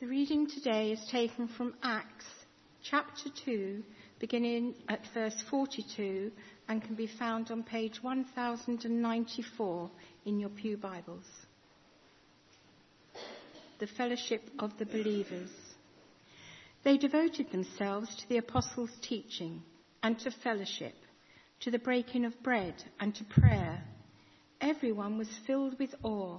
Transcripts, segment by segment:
The reading today is taken from Acts chapter 2, beginning at verse 42, and can be found on page 1094 in your Pew Bibles. The Fellowship of the Believers. They devoted themselves to the apostles' teaching and to fellowship, to the breaking of bread and to prayer. Everyone was filled with awe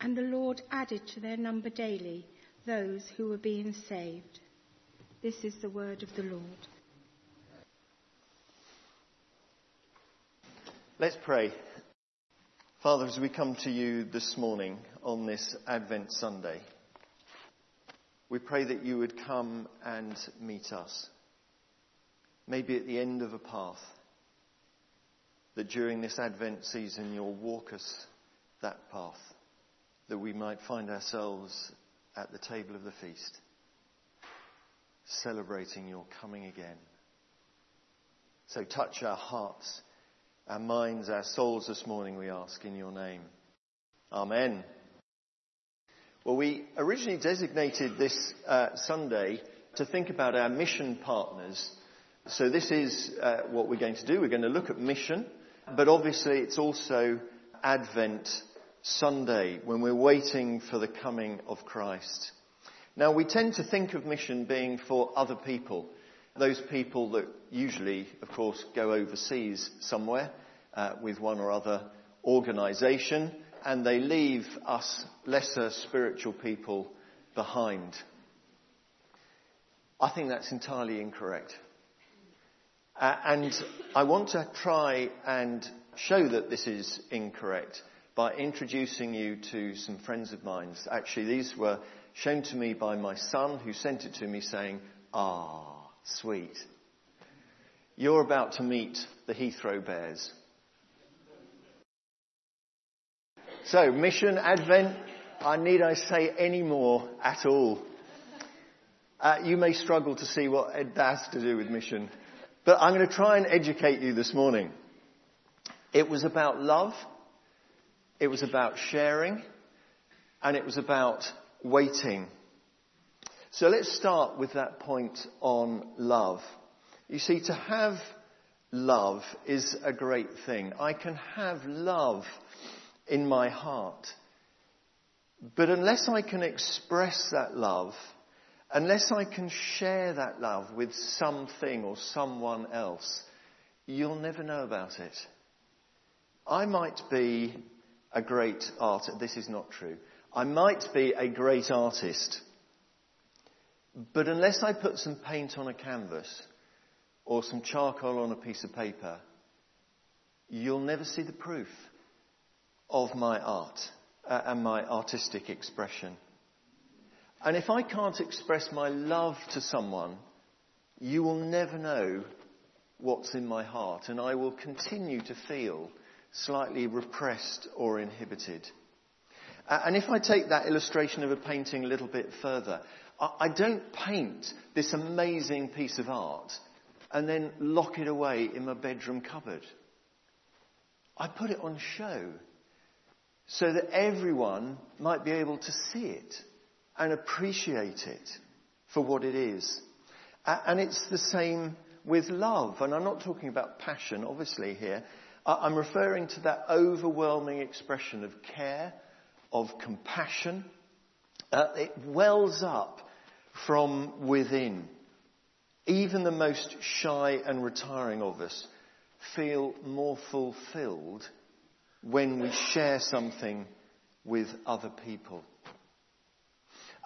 And the Lord added to their number daily those who were being saved. This is the word of the Lord. Let's pray. Father, as we come to you this morning on this Advent Sunday, we pray that you would come and meet us. Maybe at the end of a path, that during this Advent season you'll walk us that path that we might find ourselves at the table of the feast, celebrating your coming again. So touch our hearts, our minds, our souls this morning, we ask in your name. Amen. Well, we originally designated this uh, Sunday to think about our mission partners. So this is uh, what we're going to do. We're going to look at mission, but obviously it's also Advent Sunday when we're waiting for the coming of Christ. Now, we tend to think of mission being for other people, those people that usually, of course, go overseas somewhere uh, with one or other organization, and they leave us lesser spiritual people behind. I think that's entirely incorrect. Uh, and I want to try and show that this is incorrect by introducing you to some friends of mine. Actually, these were shown to me by my son who sent it to me saying, Ah, sweet. You're about to meet the Heathrow Bears. So, mission, Advent, I need I say any more at all. Uh, you may struggle to see what that has to do with mission, but I'm going to try and educate you this morning. It was about love it was about sharing and it was about waiting. So let's start with that point on love. You see, to have love is a great thing. I can have love in my heart. But unless I can express that love, unless I can share that love with something or someone else, you'll never know about it. I might be a great artist. This is not true. I might be a great artist, but unless I put some paint on a canvas or some charcoal on a piece of paper, you'll never see the proof of my art uh, and my artistic expression. And if I can't express my love to someone, you will never know what's in my heart, and I will continue to feel slightly repressed or inhibited. And if I take that illustration of a painting a little bit further, I don't paint this amazing piece of art and then lock it away in my bedroom cupboard. I put it on show so that everyone might be able to see it and appreciate it for what it is. And it's the same with love. And I'm not talking about passion, obviously, here. I'm referring to that overwhelming expression of care, of compassion. Uh, it wells up from within. Even the most shy and retiring of us feel more fulfilled when we share something with other people.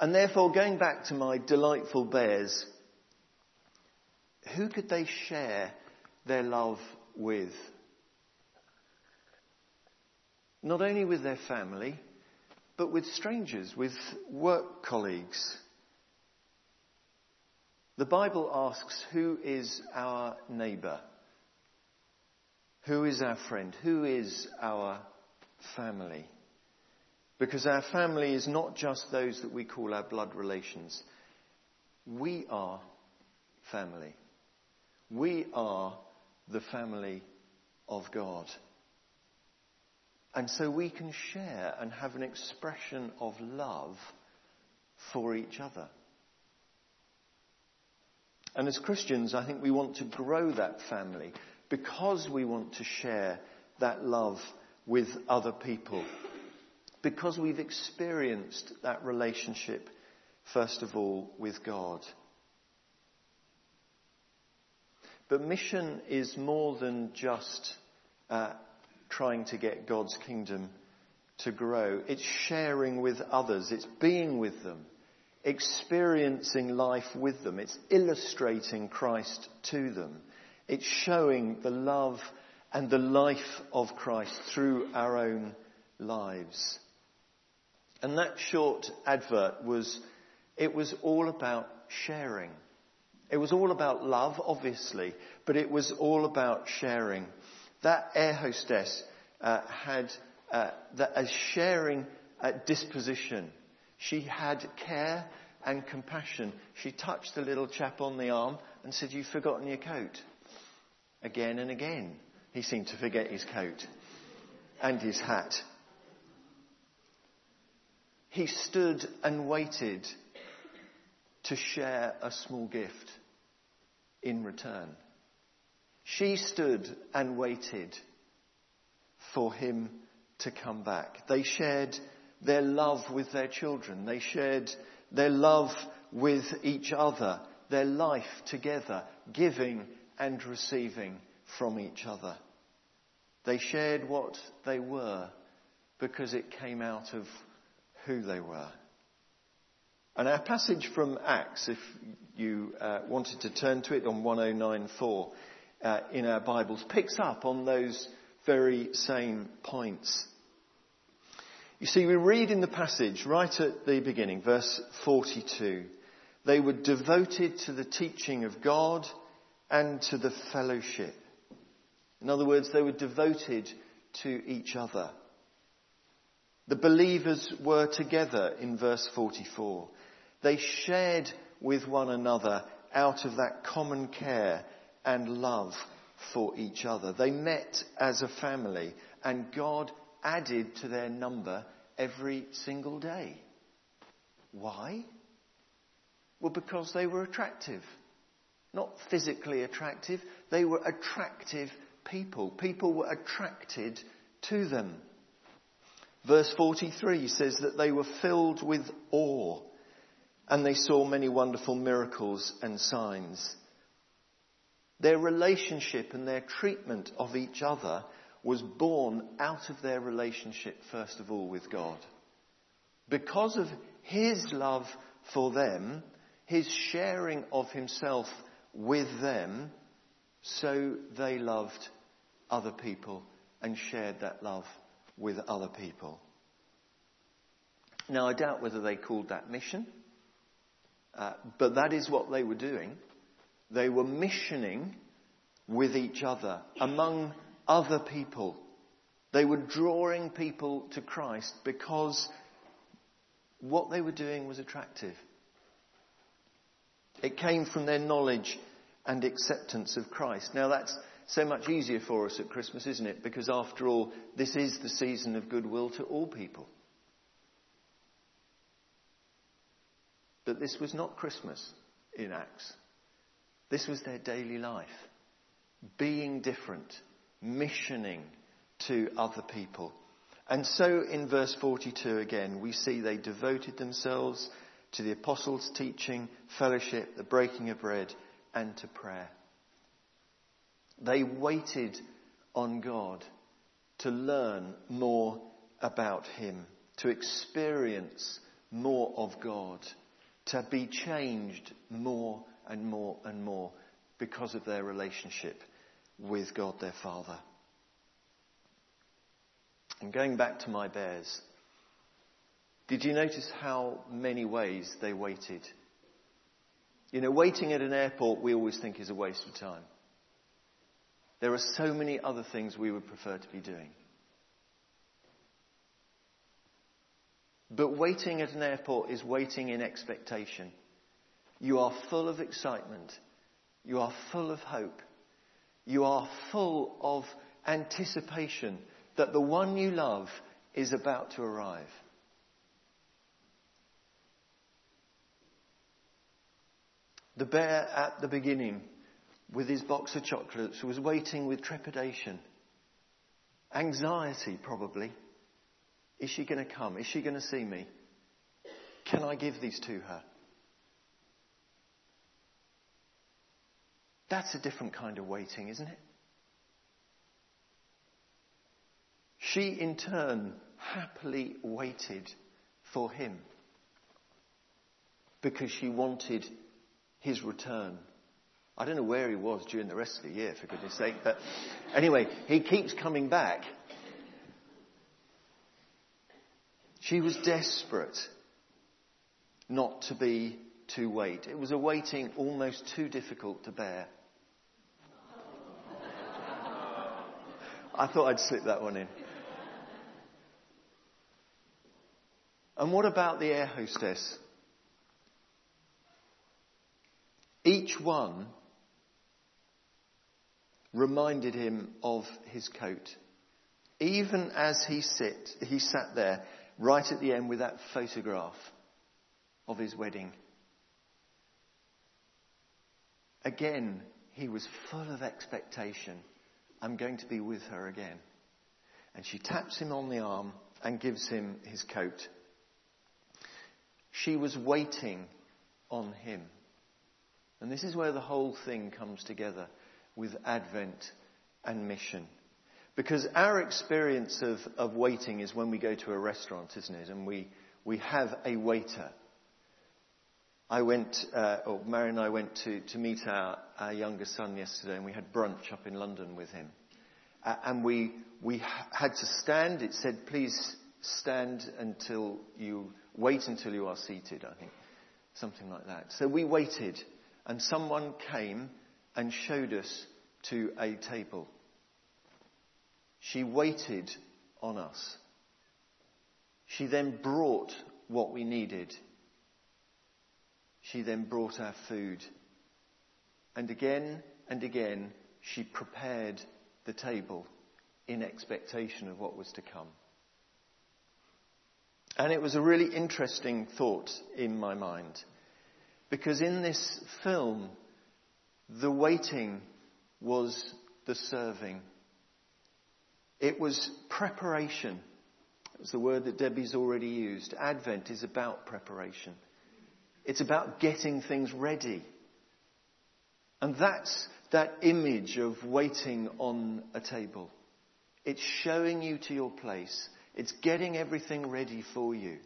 And therefore, going back to my delightful bears, who could they share their love with? not only with their family, but with strangers, with work colleagues. The Bible asks, who is our neighbour? Who is our friend? Who is our family? Because our family is not just those that we call our blood relations. We are family. We are the family of God. And so we can share and have an expression of love for each other. And as Christians, I think we want to grow that family because we want to share that love with other people. Because we've experienced that relationship, first of all, with God. But mission is more than just uh, trying to get God's kingdom to grow. It's sharing with others. It's being with them. Experiencing life with them. It's illustrating Christ to them. It's showing the love and the life of Christ through our own lives. And that short advert was, it was all about sharing. It was all about love, obviously, but it was all about sharing. That air hostess uh, had uh, a sharing uh, disposition. She had care and compassion. She touched the little chap on the arm and said, You've forgotten your coat. Again and again, he seemed to forget his coat and his hat. He stood and waited to share a small gift in return. She stood and waited for him to come back. They shared their love with their children. They shared their love with each other, their life together, giving and receiving from each other. They shared what they were because it came out of who they were. And our passage from Acts, if you uh, wanted to turn to it on 1094 uh, in our Bibles, picks up on those very same points. You see, we read in the passage right at the beginning, verse 42, they were devoted to the teaching of God and to the fellowship. In other words, they were devoted to each other. The believers were together in verse 44. They shared with one another out of that common care and love for each other. They met as a family and God added to their number every single day. Why? Well, because they were attractive. Not physically attractive, they were attractive people. People were attracted to them. Verse 43 says that they were filled with awe and they saw many wonderful miracles and signs. Their relationship and their treatment of each other was born out of their relationship, first of all, with God. Because of His love for them, His sharing of Himself with them, so they loved other people and shared that love with other people. Now, I doubt whether they called that mission. Uh, but that is what they were doing. They were missioning with each other, among other people. They were drawing people to Christ because what they were doing was attractive. It came from their knowledge and acceptance of Christ. Now that's so much easier for us at Christmas, isn't it? Because after all, this is the season of goodwill to all people. But this was not Christmas in Acts. This was their daily life. Being different, missioning to other people. And so in verse 42 again, we see they devoted themselves to the apostles' teaching, fellowship, the breaking of bread, and to prayer. They waited on God to learn more about Him, to experience more of God to be changed more and more and more because of their relationship with God their Father. And going back to my bears, Did you notice how many ways they waited? You know, waiting at an airport we always think is a waste of time. There are so many other things we would prefer to be doing. But waiting at an airport is waiting in expectation. You are full of excitement. You are full of hope. You are full of anticipation that the one you love is about to arrive. The bear at the beginning, with his box of chocolates, was waiting with trepidation, anxiety probably. Is she going to come? Is she going to see me? Can I give these to her? That's a different kind of waiting, isn't it? She, in turn, happily waited for him because she wanted his return. I don't know where he was during the rest of the year, for goodness sake, but anyway, he keeps coming back. She was desperate not to be to wait. It was a waiting almost too difficult to bear. I thought I'd slip that one in. And what about the air hostess? Each one reminded him of his coat. Even as he sit, he sat there right at the end with that photograph of his wedding. Again, he was full of expectation. I'm going to be with her again. And she taps him on the arm and gives him his coat. She was waiting on him. And this is where the whole thing comes together with Advent and mission. Because our experience of, of waiting is when we go to a restaurant, isn't it? And we, we have a waiter. I went, uh, or Mary and I went to, to meet our, our younger son yesterday and we had brunch up in London with him. Uh, and we, we had to stand. It said, please stand until you, wait until you are seated, I think. Something like that. So we waited and someone came and showed us to a table. She waited on us. She then brought what we needed. She then brought our food. And again and again, she prepared the table in expectation of what was to come. And it was a really interesting thought in my mind. Because in this film, the waiting was the serving. It was preparation. It was the word that Debbie's already used. Advent is about preparation. It's about getting things ready. And that's that image of waiting on a table. It's showing you to your place. It's getting everything ready for you.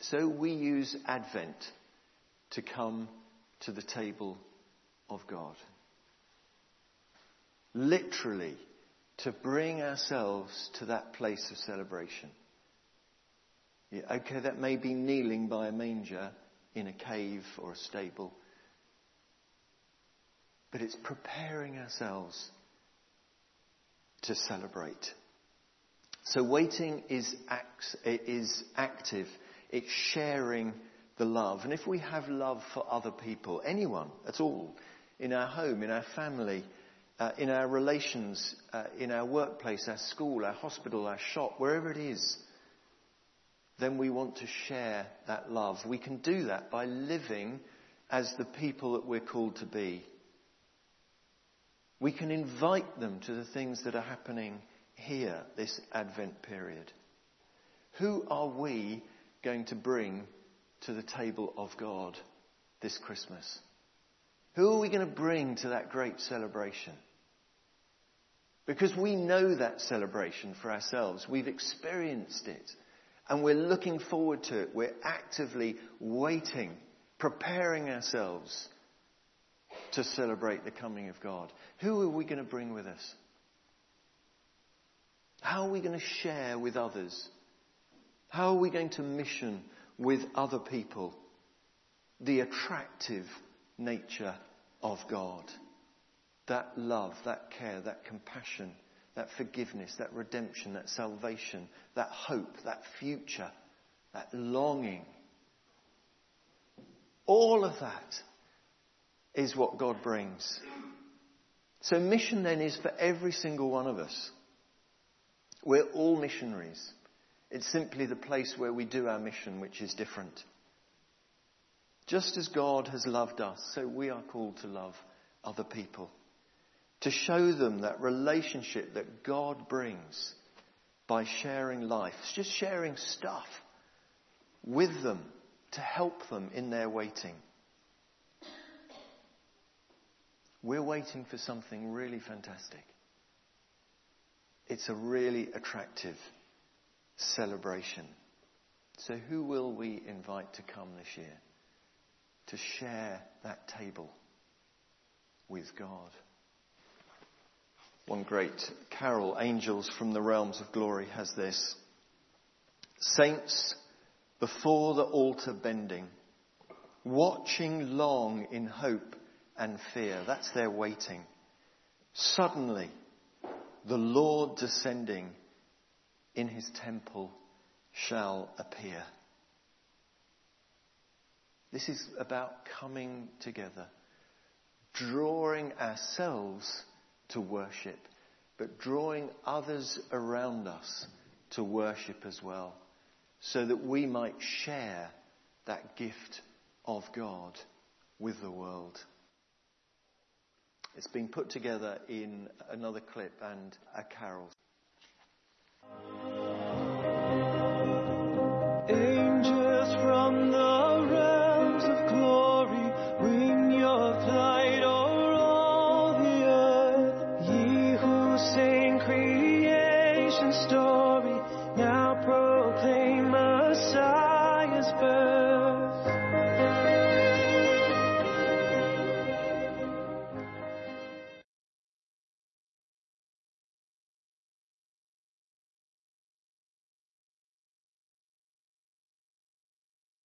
So we use Advent to come to the table of God literally to bring ourselves to that place of celebration. Yeah, okay, that may be kneeling by a manger in a cave or a stable, but it's preparing ourselves to celebrate. So waiting is, act, is active. It's sharing the love. And if we have love for other people, anyone at all, in our home, in our family, uh, in our relations, uh, in our workplace, our school, our hospital, our shop, wherever it is, then we want to share that love. We can do that by living as the people that we're called to be. We can invite them to the things that are happening here, this Advent period. Who are we going to bring to the table of God this Christmas? Who are we going to bring to that great celebration? Because we know that celebration for ourselves. We've experienced it. And we're looking forward to it. We're actively waiting, preparing ourselves to celebrate the coming of God. Who are we going to bring with us? How are we going to share with others? How are we going to mission with other people the attractive nature of God? That love, that care, that compassion, that forgiveness, that redemption, that salvation, that hope, that future, that longing. All of that is what God brings. So mission then is for every single one of us. We're all missionaries. It's simply the place where we do our mission which is different. Just as God has loved us, so we are called to love other people. To show them that relationship that God brings by sharing life, just sharing stuff with them to help them in their waiting. We're waiting for something really fantastic. It's a really attractive celebration. So, who will we invite to come this year to share that table with God? One great carol, Angels from the Realms of Glory, has this Saints before the altar bending, watching long in hope and fear. That's their waiting. Suddenly, the Lord descending in his temple shall appear. This is about coming together, drawing ourselves to worship, but drawing others around us to worship as well, so that we might share that gift of God with the world. It's been put together in another clip and a carol.